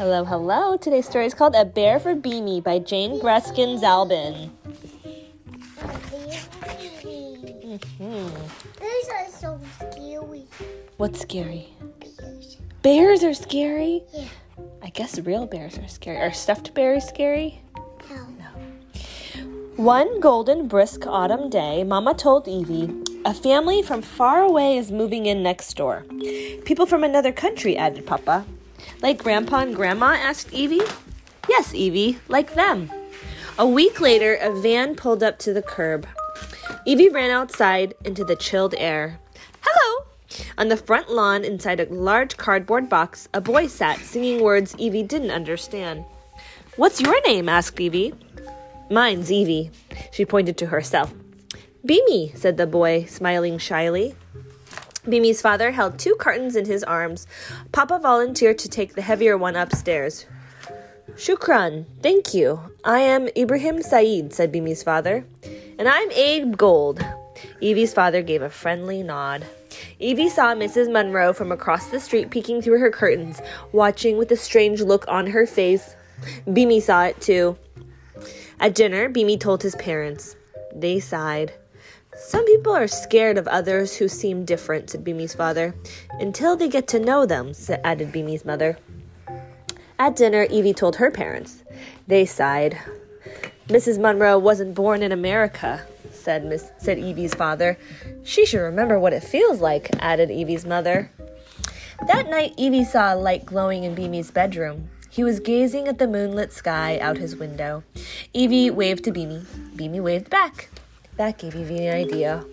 Hello, hello. Today's story is called A Bear for Bimi by Jane Breskin Zalben. These are so scary. What's scary? Bears. Bears are scary? Yeah. I guess real bears are scary. Are stuffed bears scary? No. One golden, brisk autumn day, Mama told Evie, a family from far away is moving in next door. People from another country, added Papa. Like Grandpa and Grandma? asked Evie. Yes, Evie, like them. A week later, a van pulled up to the curb. Evie ran outside into the chilled air. Hello! On the front lawn, inside a large cardboard box, a boy sat, singing words Evie didn't understand. What's your name? asked Evie. Mine's Evie. She pointed to herself. Bimi, said the boy, smiling shyly. Bimi's father held two cartons in his arms. Papa volunteered to take the heavier one upstairs. Shukran, thank you. I am Ibrahim Saeed, said Bimi's father. And I'm Abe Gold. Evie's father gave a friendly nod. Evie saw Mrs. Munro from across the street peeking through her curtains, watching with a strange look on her face. Bimi saw it too. At dinner, Bimi told his parents. They sighed. Some people are scared of others who seem different, said Bimi's father. Until they get to know them, added Bimi's mother. At dinner, Evie told her parents. They sighed. Mrs. Munro wasn't born in America, said Miss said Evie's father. She should remember what it feels like, added Evie's mother. That night Evie saw a light glowing in Bimi's bedroom. He was gazing at the moonlit sky out his window. Evie waved to Bimi. Bimi waved back. That gave Evie an idea.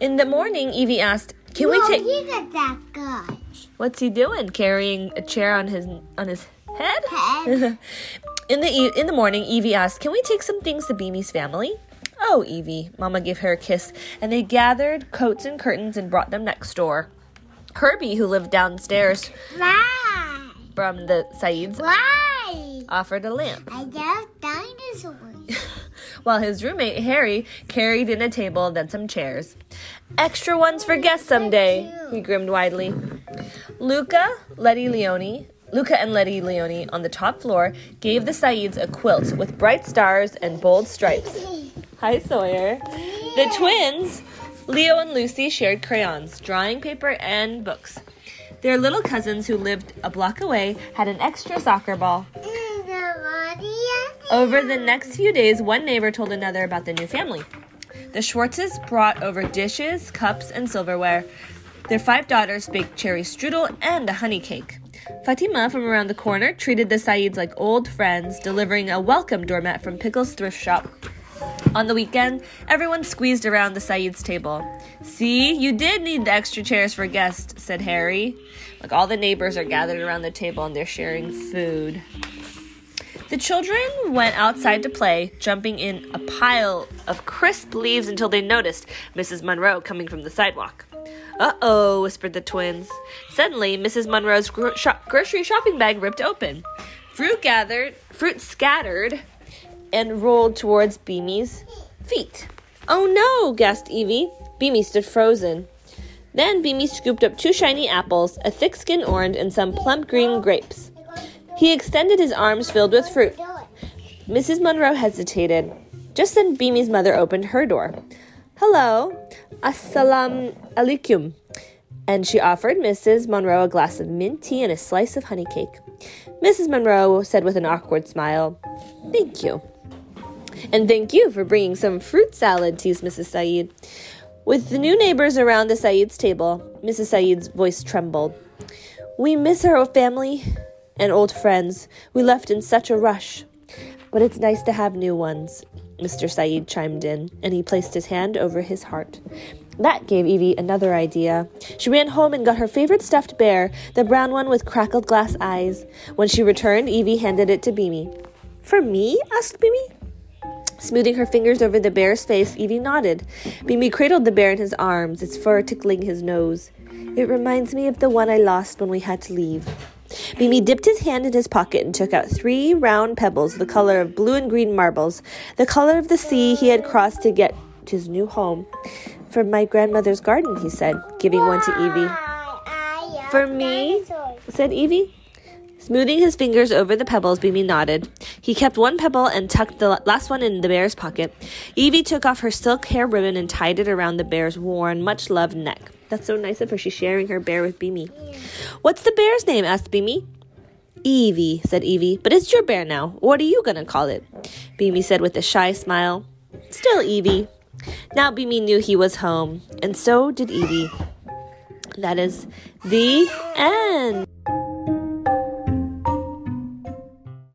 In the morning, Evie asked, "Can we take?" he's not that good. What's he doing? Carrying a chair on his on his head? Head. in the e- in the morning, Evie asked, "Can we take some things to Bimi's family?" Oh, Evie, Mama gave her a kiss, and they gathered coats and curtains and brought them next door. Herbie, who lived downstairs Why? from the Saids, Why? offered a lamp, I love dinosaurs. While his roommate Harry carried in a table and then some chairs. Extra ones for guests someday, he grinned widely. Luca, Letty Leone, Luca and Letty Leone on the top floor gave the Saids a quilt with bright stars and bold stripes. Hi, Sawyer. The twins, Leo and Lucy, shared crayons, drawing paper, and books. Their little cousins, who lived a block away, had an extra soccer ball. Mm. Over the next few days, one neighbor told another about the new family. The Schwartzes brought over dishes, cups, and silverware. Their five daughters baked cherry strudel and a honey cake. Fatima from around the corner treated the Saids like old friends, delivering a welcome doormat from Pickle's thrift shop. On the weekend, everyone squeezed around the Said's table. See, you did need the extra chairs for guests, said Harry. Like all the neighbors are gathered around the table and they're sharing food. The children went outside to play, jumping in a pile of crisp leaves until they noticed Mrs. Munro coming from the sidewalk. Uh oh, whispered the twins. Suddenly, Mrs. Munro's gro- grocery shopping bag ripped open. Fruit gathered, fruit scattered, and rolled towards Bimi's feet. Oh no, gasped Evie. Bimi stood frozen. Then Bimi scooped up two shiny apples, a thick skinned orange, and some plump green grapes. He extended his arms filled with fruit. Mrs. Monroe hesitated. Just then, Bimi's mother opened her door. Hello, assalam alaikum. And she offered Mrs. Monroe a glass of mint tea and a slice of honey cake. Mrs. Monroe said with an awkward smile, Thank you. And thank you for bringing some fruit salad, teased Mrs. Saeed. With the new neighbors around the Saeed's table, Mrs. Saeed's voice trembled. We miss our family and old friends. We left in such a rush. But it's nice to have new ones, Mr. Saeed chimed in, and he placed his hand over his heart. That gave Evie another idea. She ran home and got her favorite stuffed bear, the brown one with crackled glass eyes. When she returned, Evie handed it to Bimi. For me? asked Bimi. Smoothing her fingers over the bear's face, Evie nodded. Bimi cradled the bear in his arms, its fur tickling his nose. It reminds me of the one I lost when we had to leave. Bimi dipped his hand in his pocket and took out three round pebbles, the color of blue and green marbles, the color of the sea he had crossed to get to his new home. From my grandmother's garden, he said, giving one to Evie. Uh, For me? said Evie. Smoothing his fingers over the pebbles, Bimi nodded. He kept one pebble and tucked the last one in the bear's pocket. Evie took off her silk hair ribbon and tied it around the bear's worn, much loved neck. That's so nice of her. She's sharing her bear with Bimi. What's the bear's name? asked Bimi. Evie, said Evie, but it's your bear now. What are you going to call it? Bimi said with a shy smile. Still Evie. Now Bimi knew he was home, and so did Evie. That is the end.